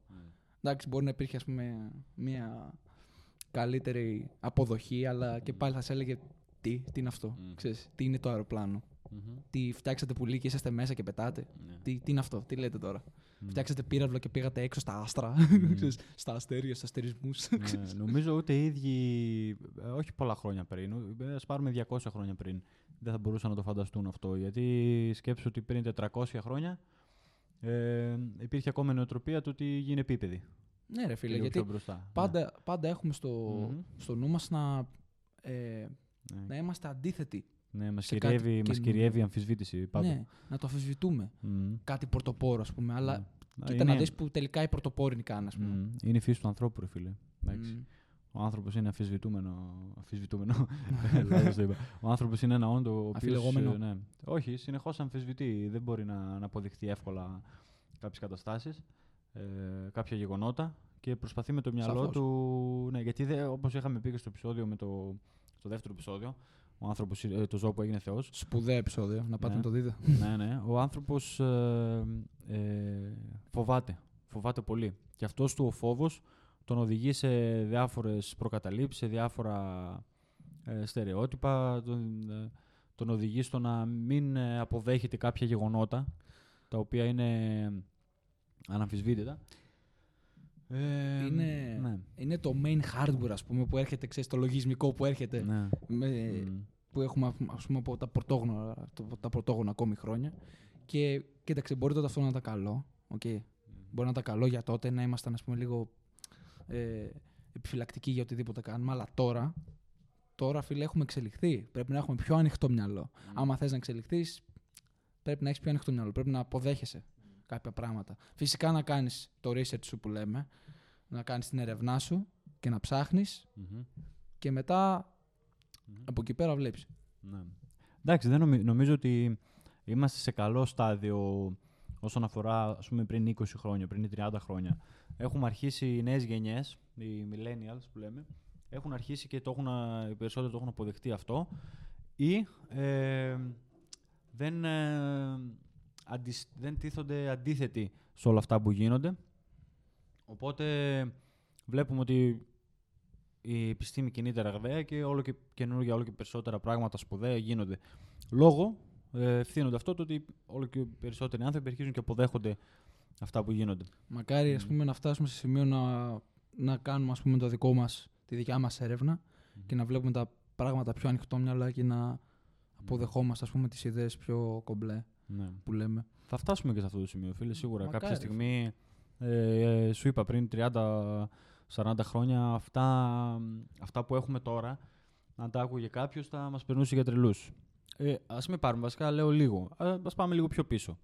Εντάξει, μπορεί να υπήρχε ας πούμε, μια καλύτερη αποδοχή, αλλά και πάλι θα σε έλεγε τι, τι είναι αυτό. Μμ. Ξέρεις, τι είναι το αεροπλάνο. Μμμ. Τι φτιάξατε πουλί και είσαστε μέσα και πετάτε. Ναι. Τι, τι είναι αυτό, τι λέτε τώρα. Μμ. Φτιάξατε πύραυλο και πήγατε έξω στα άστρα. Μμ. Ξέρεις, στα αστέρια, στους αστερισμούς. Ναι, νομίζω ούτε οι ίδιοι, ε, όχι πολλά χρόνια πριν, ας πάρουμε 200 χρόνια πριν, δεν θα μπορούσαν να το φανταστούν αυτό. Γιατί σκέψου ότι πριν 400 χρόνια ε, υπήρχε ακόμα η νοοτροπία του ότι γίνει επίπεδη. ναι, ρε φίλε, λίγο γιατί πιο μπροστά. Ναι. πάντα, πάντα έχουμε στο, Μμμ. στο νου μας να, ε, Ναι, να είμαστε αντίθετοι. Ναι μας, σε κάτι κυριεύει, μας καινούριο. κυριεύει η αμφισβήτηση πάντα. Ναι, να το αμφισβητούμε. Μμ. Κάτι πρωτοπόρο, ας πούμε. Αλλά Μμ. κοίτα Είναι- να δεις που τελικά οι πρωτοπόροι είναι καν, ας πούμε. Μμ. Είναι η φύση του ανθρώπου, ρε φίλε. Εντάξει. Μμ. Ο άνθρωπος είναι αμφισβητούμενο. αμφισβητούμενο. Λάθος το είπα. Ο άνθρωπος είναι ένα όντο. ο οποίος, Αφιλεγόμενο. ε, Ναι. Όχι, συνεχώς αμφισβητεί. Δεν μπορεί να, να αποδειχθεί εύκολα κάποιες καταστάσεις, ε, κάποια γεγονότα και προσπαθεί με το μυαλό Σαφώς. του. Ναι, γιατί όπως είχαμε πει και στο επεισόδιο με το, στο δεύτερο επεισόδιο, ο άνθρωπος, ε, το ζώο που έγινε Θεός. Σπουδαίο επεισόδιο. Να πάτε Ναι. να το δείτε. ναι, ναι. Ο άνθρωπος ε, ε, φοβάται. Φοβάται πολύ. Και αυτός του ο φόβος τον οδηγεί σε διάφορες προκαταλήψεις, σε διάφορα ε, στερεότυπα. Τον, ε, τον οδηγεί στο να μην ε, αποδέχεται κάποια γεγονότα τα οποία είναι αναμφισβήτητα. Ε, Είναι- Ναι. Είναι το main hardware, ας πούμε, που έρχεται, ξέρεις, το λογισμικό που έρχεται. ναι. Με, Μμ. που έχουμε ας πούμε, από τα πρωτόγωνα, το- τα πρωτόγωνα ακόμη χρόνια. Και κοίταξε, μπορεί τότε αυτό να ήταν καλό. Okay. Μπορεί να ήταν καλό για τότε, να ήμασταν ας πούμε, λίγο ε, επιφυλακτικοί για οτιδήποτε κάνουμε. Αλλά τώρα, τώρα φίλε, έχουμε εξελιχθεί. Πρέπει να έχουμε πιο ανοιχτό μυαλό. Άμα θες να εξελιχθείς, πρέπει να έχεις πιο ανοιχτό μυαλό. Πρέπει να αποδέχεσαι κάποια πράγματα. Φυσικά να κάνεις το research σου που λέμε, να κάνεις την ερευνά σου και να ψάχνεις Μμμ. και μετά Μμμ. από εκεί πέρα βλέπεις. Ναι. Εντάξει, δεν νομι- νομίζω ότι είμαστε σε καλό στάδιο όσον αφορά ας πούμε, πριν 20 χρόνια, πριν 30 χρόνια. Έχουμε αρχίσει οι νέες γενιές, οι millennials που λέμε, έχουν αρχίσει και το έχουν, α, οι περισσότεροι το έχουν αποδεχτεί αυτό ή ε, δεν, ε, αντις- δεν τίθονται αντίθετοι σε όλα αυτά που γίνονται. Οπότε βλέπουμε ότι η επιστήμη κινείται ραγδαία και όλο και καινούργια, όλο και περισσότερα πράγματα σπουδαία γίνονται. Λόγω ε, ευθύνονται αυτό το ότι όλο και περισσότεροι άνθρωποι αρχίζουν και αποδέχονται αυτά που γίνονται. Μακάρι ας Μμμ. πούμε, να φτάσουμε σε σημείο να, να κάνουμε ας πούμε, το δικό μας, τη δικιά μας έρευνα και να βλέπουμε τα πράγματα πιο ανοιχτό μυαλά και να αποδεχόμαστε ας πούμε, τις ιδέες πιο κομπλέ Ναι. που λέμε. Θα φτάσουμε και σε αυτό το σημείο, φίλε, σίγουρα. Μακάρι, Κάποια στιγμή, ε, ε, σου είπα πριν 30-40 χρόνια, αυτά, αυτά που έχουμε τώρα, αν τα άκουγε κάποιος, θα μας περνούσε για τρελούς. Ε, Α μην πάρουμε, βασικά λέω λίγο. Α ας πάμε λίγο πιο πίσω.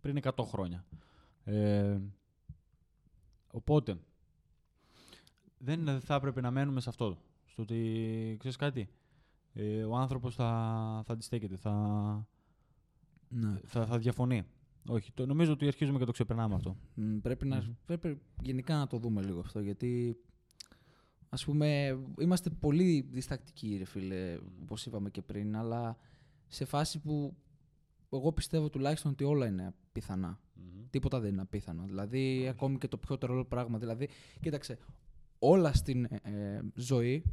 Πριν 100 χρόνια. Ε, οπότε, δεν θα έπρεπε να μένουμε σε αυτό. Στο ότι, ξέρεις κάτι, ε, ο άνθρωπος θα, θα αντιστέκεται, θα, Ναι. θα, θα διαφωνεί. Όχι, το, νομίζω ότι αρχίζουμε και το ξεπερνάμε αυτό. Μ, Πρέπει, να, Μμμ. πρέπει γενικά να το δούμε λίγο αυτό γιατί ας πούμε είμαστε πολύ διστακτικοί ρε φίλε όπως είπαμε και πριν αλλά σε φάση που εγώ πιστεύω τουλάχιστον ότι όλα είναι πιθανά. Τίποτα δεν είναι απίθανο. Δηλαδή, ακόμη και το πιο τρελό πράγμα. Δηλαδή, κοίταξε, όλα στην ε, ε, ζωή,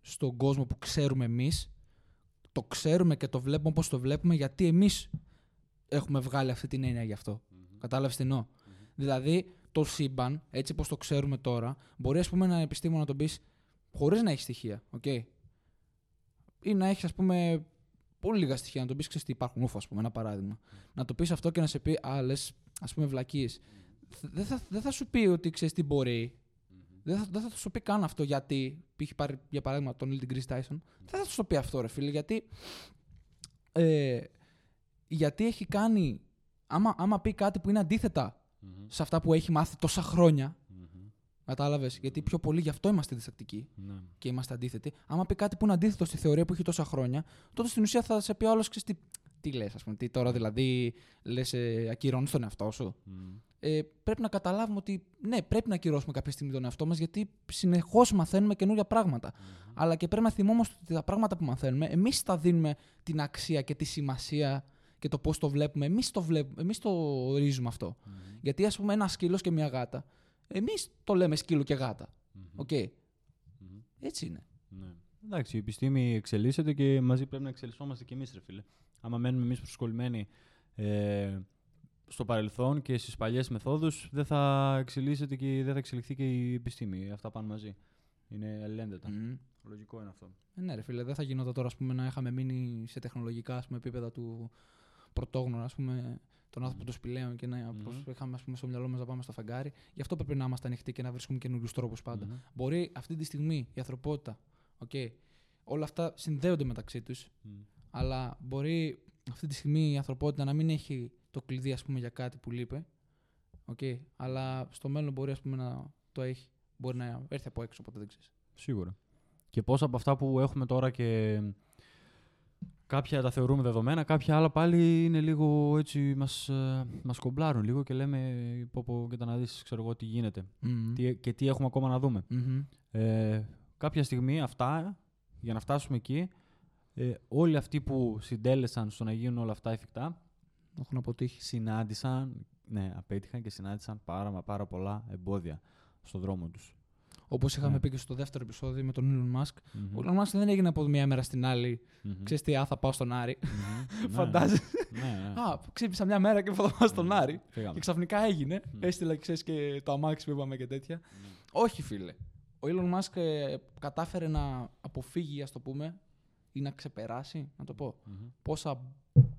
στον κόσμο που ξέρουμε εμείς, το ξέρουμε και το βλέπουμε όπως το βλέπουμε, γιατί εμείς έχουμε βγάλει αυτή την έννοια γι' αυτό. Κατάλαβες τι εννοώ; Δηλαδή, το σύμπαν, έτσι όπως το ξέρουμε τώρα, μπορεί ας πούμε ένα επιστήμονα να τον πεις χωρίς να έχει στοιχεία, οκ; Ή να έχεις ας πούμε πολύ λίγα στοιχεία, να τον πεις ξέρεις τι υπάρχουν, ούφο ας πούμε, ένα παράδειγμα. Να το πεις αυτό και να σε πει, α, λες, ας πούμε βλακίες. Δεν θα, δεν θα σου πει ότι ξέρεις τι μπορεί. Δεν θα, δεν θα σου πει καν αυτό γιατί. Πήγε πάρει για παράδειγμα τον Neil deGrasse Tyson. Δεν θα σου πει αυτό, ρε φίλε, γιατί. Ε, γιατί έχει κάνει. Άμα, άμα πει κάτι που είναι αντίθετα Μμμ. σε αυτά που έχει μάθει τόσα χρόνια. Μμμ. Κατάλαβες. Γιατί πιο πολύ γι' αυτό είμαστε διστακτικοί Ναι. και είμαστε αντίθετοι. Άμα πει κάτι που είναι αντίθετο στη θεωρία που έχει τόσα χρόνια, τότε στην ουσία θα σε πει ο άλλος τι, τι λες, ας πούμε. Τι τώρα δηλαδή λες, ε, ακυρώνεις τον εαυτό σου. Μμμ. Ε, πρέπει να καταλάβουμε ότι ναι, πρέπει να ακυρώσουμε κάποια στιγμή τον εαυτό μας γιατί συνεχώς μαθαίνουμε καινούργια πράγματα. Αλλά και πρέπει να θυμόμαστε ότι τα πράγματα που μαθαίνουμε, εμείς τα δίνουμε την αξία και τη σημασία και το πώς το βλέπουμε. Εμείς το, βλέπουμε, εμείς το ορίζουμε αυτό. Μμμ. Γιατί, ας πούμε, ένα σκύλο και μια γάτα, εμείς το λέμε σκύλο και γάτα. Μμμ. Οκ. Μμμ. Έτσι είναι. Ναι. Εντάξει, η επιστήμη εξελίσσεται και μαζί πρέπει να εξελισσόμαστε κι εμείς, ρε φίλε. Άμα μένουμε εμείς προσκολλημένοι ε, στο παρελθόν και στις παλιές μεθόδους, δεν θα εξελίσσεται και δεν θα εξελιχθεί και η επιστήμη. Αυτά πάνε μαζί. Είναι αλληλένδετα. Μμμ. Λογικό είναι αυτό. Ε, ναι, ρε φίλε, δεν θα γινόταν τώρα ας πούμε, να είχαμε μείνει σε τεχνολογικά ας πούμε, επίπεδα του πρωτόγνωρα, ας πούμε, τον άνθρωπο των σπηλαίων και να Μμμ. πώς είχαμε ας πούμε, στο μυαλό μας να πάμε στο φεγγάρι. Γι' αυτό πρέπει να είμαστε ανοιχτοί και να βρίσκουμε καινούριους τρόπους πάντα. Μμμ. Μπορεί αυτή τη στιγμή η ανθρωπότητα, okay, όλα αυτά συνδέονται μεταξύ τους, Μμ. αλλά μπορεί αυτή τη στιγμή η ανθρωπότητα να μην έχει το κλειδί ας πούμε, για κάτι που λείπει. Okay, αλλά στο μέλλον μπορεί ας πούμε, να το έχει. Μπορεί να έρθει από έξω, οπότε δεν ξέρεις. Σίγουρα. Και πόσα από αυτά που έχουμε τώρα και κάποια τα θεωρούμε δεδομένα, κάποια άλλα πάλι είναι λίγο έτσι, μας, ε, μας κομπλάρουν λίγο και λέμε πω πω και να δεις ξέρω εγώ τι γίνεται τι, και τι έχουμε ακόμα να δούμε. Μμμ. Ε, κάποια στιγμή αυτά, για να φτάσουμε εκεί, ε, όλοι αυτοί που συντέλεσαν στο να γίνουν όλα αυτά εφικτά, Έχουν αποτύχει. συνάντησαν, ναι, απέτυχαν και συνάντησαν πάρα μα πάρα πολλά εμπόδια στο δρόμο τους. Όπως είχαμε Ναι. πει και στο δεύτερο επεισόδιο με τον Elon Musk. Μμμ. Ο Elon Musk δεν έγινε από μία μέρα στην άλλη. Μμμ. Ξέρεις τι, α, θα πάω στον Άρη. Μμμ. Ναι, Φαντάζεσαι. Ναι, ναι. Α, ξύπνησα μια μέρα και θα πάω στον Μμμ. Άρη. Φύγαμε. Και ξαφνικά έγινε. Μμ. Έστειλα, ξέρεις, και το αμάξι που είπαμε και τέτοια. Ναι. Όχι, φίλε. Ο Elon Musk ε, κατάφερε να αποφύγει, ας το πούμε, ή να ξεπεράσει, να το πω, Μμμ. πόσα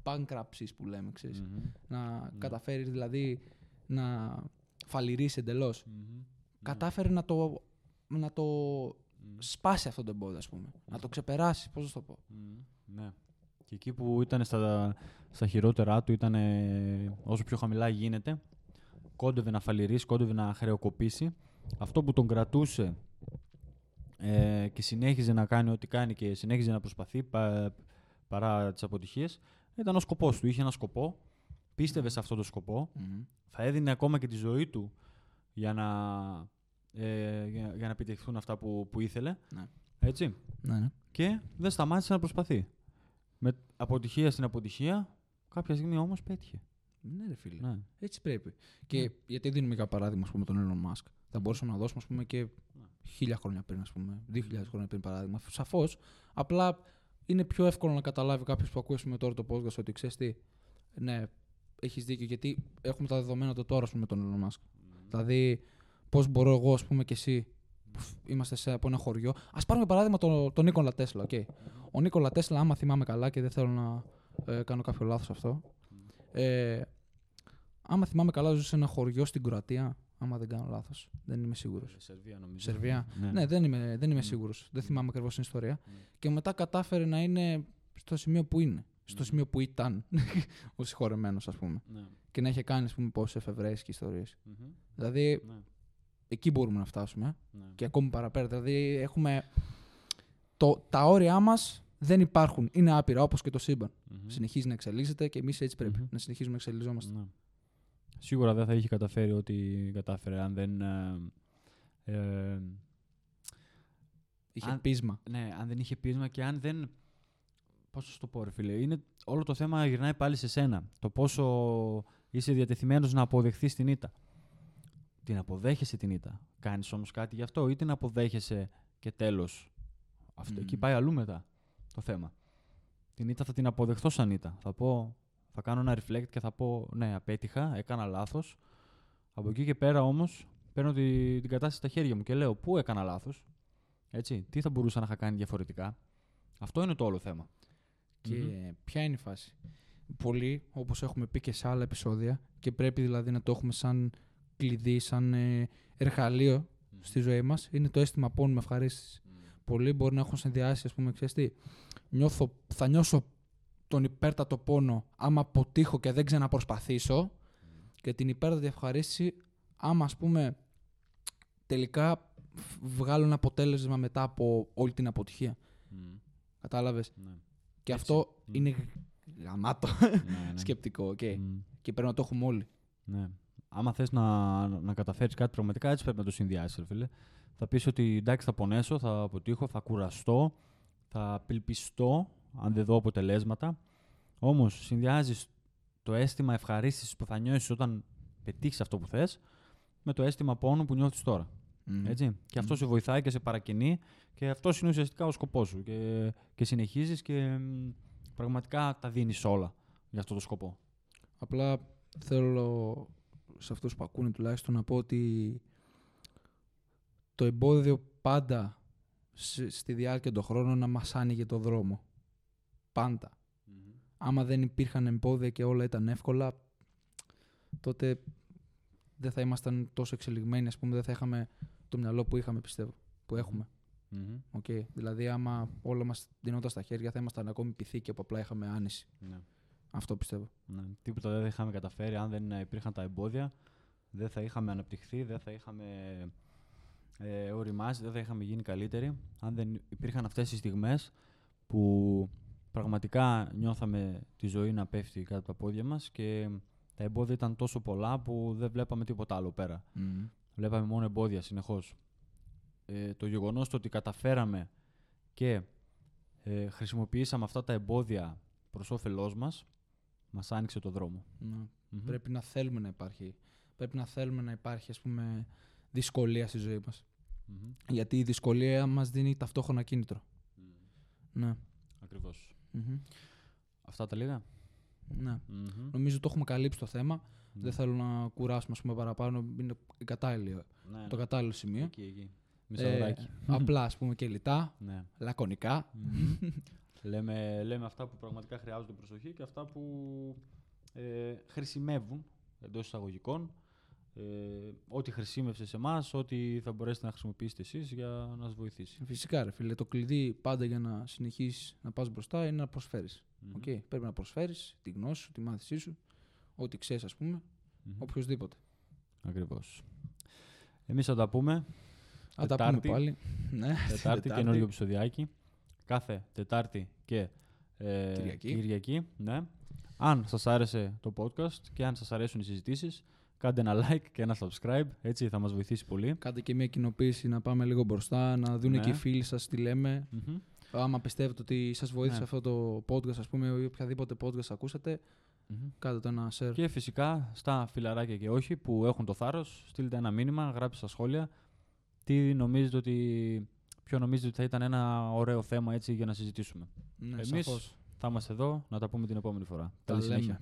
bankruptcies που λέμε, ξέρεις. Μμμ. Να καταφέρει δηλαδή να φαλυρίσει εντελώς. Μμμ. Κατάφερε να το, να το Μμμ. σπάσει αυτό το εμπόδιο, ας πούμε. Να το ξεπεράσει, πώς να το πω. Μμμ. Ναι. Και εκεί που ήταν στα, στα χειρότερά του, ήταν όσο πιο χαμηλά γίνεται, κόντευε να φαλυρίσει, κόντευε να χρεοκοπήσει. Αυτό που τον κρατούσε ε, και συνέχιζε να κάνει ό,τι κάνει και συνέχιζε να προσπαθεί πα- παρά τις αποτυχίες, ήταν ο σκοπός του. Είχε ένα σκοπό, πίστευε σε αυτό το σκοπό, θα έδινε ακόμα και τη ζωή του για να, ε, για, για να επιτευχθούν αυτά που, που ήθελε. Ναι. Έτσι. Ναι, ναι. Και δεν σταμάτησε να προσπαθεί. Με αποτυχία στην αποτυχία, κάποια στιγμή όμως πέτυχε. Ναι, ρε φίλε. Ναι. Έτσι πρέπει. Και γιατί δίνουμε για παράδειγμα ας πούμε, τον Elon Musk. Θα μπορούσαμε να δώσουμε ας πούμε, και χίλια χρόνια πριν, ας πούμε, δύο χιλιάδες χρόνια πριν παράδειγμα. Σαφώς. Απλά είναι πιο εύκολο να καταλάβει κάποιος που ακούει ας πούμε, τώρα το podcast ότι ξέρεις τι. Ναι, έχεις δίκιο γιατί έχουμε τα δεδομένα το τώρα ας πούμε, με τον Elon Musk. Δηλαδή, πώς μπορώ εγώ ας πούμε, και εσύ που φ- είμαστε σε, από ένα χωριό. Α πάρουμε παράδειγμα τον, τον Νίκολα Τέσλα. Okay. Ο Νίκολα Τέσλα, άμα θυμάμαι καλά και δεν θέλω να ε, κάνω κάποιο λάθος αυτό. Ε, άμα θυμάμαι καλά, ζούσε σε ένα χωριό στην Κροατία. Άμα δεν κάνω λάθος. Δεν είμαι σίγουρος. Σερβία νομίζω. Σερβία. Ναι. Ναι, δεν είμαι, δεν είμαι Μμ. σίγουρος. Δεν θυμάμαι ακριβώς την ιστορία. Μμ. Και μετά κατάφερε να είναι στο σημείο που είναι. Στο Μμ. σημείο που ήταν ο συγχωρεμένος, ας πούμε. Ναι. Και να είχε κάνει, ας πούμε, πόσες εφευρέσει και ιστορίες. Μμμ. Δηλαδή, Ναι. Εκεί μπορούμε να φτάσουμε. Ναι. Και ακόμη παραπέρα. Δηλαδή, έχουμε. Το, τα όρια μας δεν υπάρχουν. Είναι άπειρα, όπως και το σύμπαν. Μμμ. Συνεχίζει να εξελίσσεται και εμείς έτσι πρέπει Μμμ. να συνεχίζουμε να εξελιζόμαστε. Ναι. Σίγουρα δεν θα είχε καταφέρει ό,τι κατάφερε αν δεν. ε, ε, Είχε Αν- πείσμα. ναι, αν δεν είχε πείσμα και αν δεν. Πώς σου το πω, ρε φίλε. Είναι, όλο το θέμα γυρνάει πάλι σε σένα. Το πόσο είσαι διατεθειμένος να αποδεχθείς την ήττα. Την αποδέχεσαι την ήττα. Κάνεις όμως κάτι γι' αυτό ή την αποδέχεσαι και τέλος. Αυτό Μμμ. εκεί πάει αλλού μετά το θέμα. Την ήττα θα την αποδεχθώ σαν ήττα. Θα πω, θα κάνω ένα reflect και θα πω ναι, απέτυχα, έκανα λάθος. Από εκεί και πέρα όμως παίρνω τη, την κατάσταση στα χέρια μου και λέω πού έκανα λάθος; Έτσι, τι θα μπορούσα να είχα κάνει διαφορετικά; Αυτό είναι το όλο θέμα. Και Μμμ. ποια είναι η φάση; Πολλοί, όπως έχουμε πει και σε άλλα επεισόδια, και πρέπει δηλαδή να το έχουμε σαν κλειδί, σαν ε, εργαλείο στη ζωή μας είναι το αίσθημα πόνου με ευχαρίστησης. Mm. Πολλοί μπορεί να έχουν συνδυάσει, ας πούμε, ξέρεις τι, νιώθω, θα νιώσω τον υπέρτατο πόνο άμα αποτύχω και δεν ξαναπροσπαθήσω και την υπέρτατη ευχαρίστηση άμα, ας πούμε, τελικά βγάλω ένα αποτέλεσμα μετά από όλη την αποτυχία. Μμ. Κατάλαβες; Ναι. Και Έτσι. αυτό Μμ. είναι γαμάτο Ναι, ναι. σκεπτικό, οκ. Μμ. Και πρέπει να το έχουμε όλοι. Ναι. Άμα θες να, να καταφέρεις κάτι πραγματικά, έτσι πρέπει να το συνδυάσεις, ρε φίλε. Θα πεις ότι εντάξει, θα πονέσω, θα αποτύχω, θα κουραστώ, θα απελπιστώ αν δεν δω αποτελέσματα. Όμως συνδυάζεις το αίσθημα ευχαρίστησης που θα νιώσεις όταν πετύχεις αυτό που θες με το αίσθημα πόνου που νιώθεις τώρα. Έτσι. Και αυτό Μμ. σε βοηθάει και σε παρακινεί και αυτό είναι ουσιαστικά ο σκοπός σου. Και, και συνεχίζεις και μ, πραγματικά τα δίνεις όλα για αυτό το σκοπό. Απλά θέλω σε αυτούς που ακούνε τουλάχιστον να πω ότι το εμπόδιο πάντα σ- στη διάρκεια των χρόνων να μας άνοιγε το δρόμο. Πάντα. Άμα δεν υπήρχαν εμπόδια και όλα ήταν εύκολα, τότε δεν θα ήμασταν τόσο εξελιγμένοι, ας πούμε, δεν θα είχαμε το μυαλό που είχαμε, πιστεύω, που έχουμε. Μμμ. Οκ. Δηλαδή, άμα όλα μας δινόταν στα χέρια, θα ήμασταν ακόμη πίθηκοι και από απλά είχαμε άνεση. Ναι. Αυτό πιστεύω. Ναι. Τίποτα δεν θα είχαμε καταφέρει αν δεν ε, υπήρχαν τα εμπόδια. Δεν θα είχαμε αναπτυχθεί, δεν θα είχαμε ε, ωριμάσει, δεν θα είχαμε γίνει καλύτεροι. Αν δεν υπήρχαν αυτές οι στιγμές που πραγματικά νιώθαμε τη ζωή να πέφτει κάτω από τα πόδια μας και τα εμπόδια ήταν τόσο πολλά που δεν βλέπαμε τίποτα άλλο πέρα. Βλέπαμε μόνο εμπόδια συνεχώς. Ε, το γεγονός το ότι καταφέραμε και ε, χρησιμοποιήσαμε αυτά τα εμπόδια προς όφελός μας, μας άνοιξε το δρόμο. Ναι. Μμμ. Πρέπει να θέλουμε να υπάρχει. Πρέπει να θέλουμε να υπάρχει, ας πούμε, δυσκολία στη ζωή μας. Μμμ. Γιατί η δυσκολία μας δίνει ταυτόχρονα κίνητρο. Ναι. Ακριβώς. Μμμ. Αυτά τα λίγα; ναι. Μμμ. Νομίζω το έχουμε καλύψει το θέμα. Ναι. Δεν θέλω να κουράσουμε ας πούμε, παραπάνω. Είναι η κατάλληλη, Ναι, το ναι. κατάλληλο σημείο. Εκεί, εκεί. Μισαδωράκι. απλά, ας πούμε, και λιτά, Ναι. λακωνικά. Μμμ. λέμε, λέμε αυτά που πραγματικά χρειάζονται προσοχή και αυτά που ε, χρησιμεύουν εντός εισαγωγικών. Ε, ό,τι χρησιμεύσε σε εμάς, ό,τι θα μπορέσετε να χρησιμοποιήσετε εσείς για να σας βοηθήσει. Φυσικά, ρε φίλε, το κλειδί πάντα για να συνεχίσεις να πας μπροστά είναι να προσφέρεις. Μμμ. Οκ, Πρέπει να προσφέρεις τη γνώση σου, τη μάθησή σου, ό,τι ξέρεις ας πούμε, Μμμ. οποιοδήποτε. Ακριβώς. Εμείς θα τα πούμε Θα τα πούμε Τετάρτη. πάλι. Ναι, Τετάρτη, καινούριο επεισοδιάκι. Κάθε Τετάρτη και ε, Κυριακή. ναι. Αν σας άρεσε το podcast και αν σας αρέσουν οι συζητήσεις, κάντε ένα like και ένα subscribe. Έτσι θα μας βοηθήσει πολύ. Κάντε και μια κοινοποίηση να πάμε λίγο μπροστά, να δουν Ναι. και οι φίλοι σας τι λέμε. Μμμ. Άμα πιστεύετε ότι σας βοήθησε Ναι. αυτό το podcast, ας πούμε, ή οποιαδήποτε podcast ακούσατε, Μμμ. κάντε το ένα share. Και φυσικά στα φιλαράκια και όχι που έχουν το θάρρος, στείλτε ένα μήνυμα, γράψτε στα σχόλια τι νομίζετε ότι, ποιο νομίζετε ότι θα ήταν ένα ωραίο θέμα έτσι για να συζητήσουμε. Ναι, Εμείς σαφώς. θα είμαστε εδώ να τα πούμε την επόμενη φορά. Τα Καλή λέμε. συνέχεια.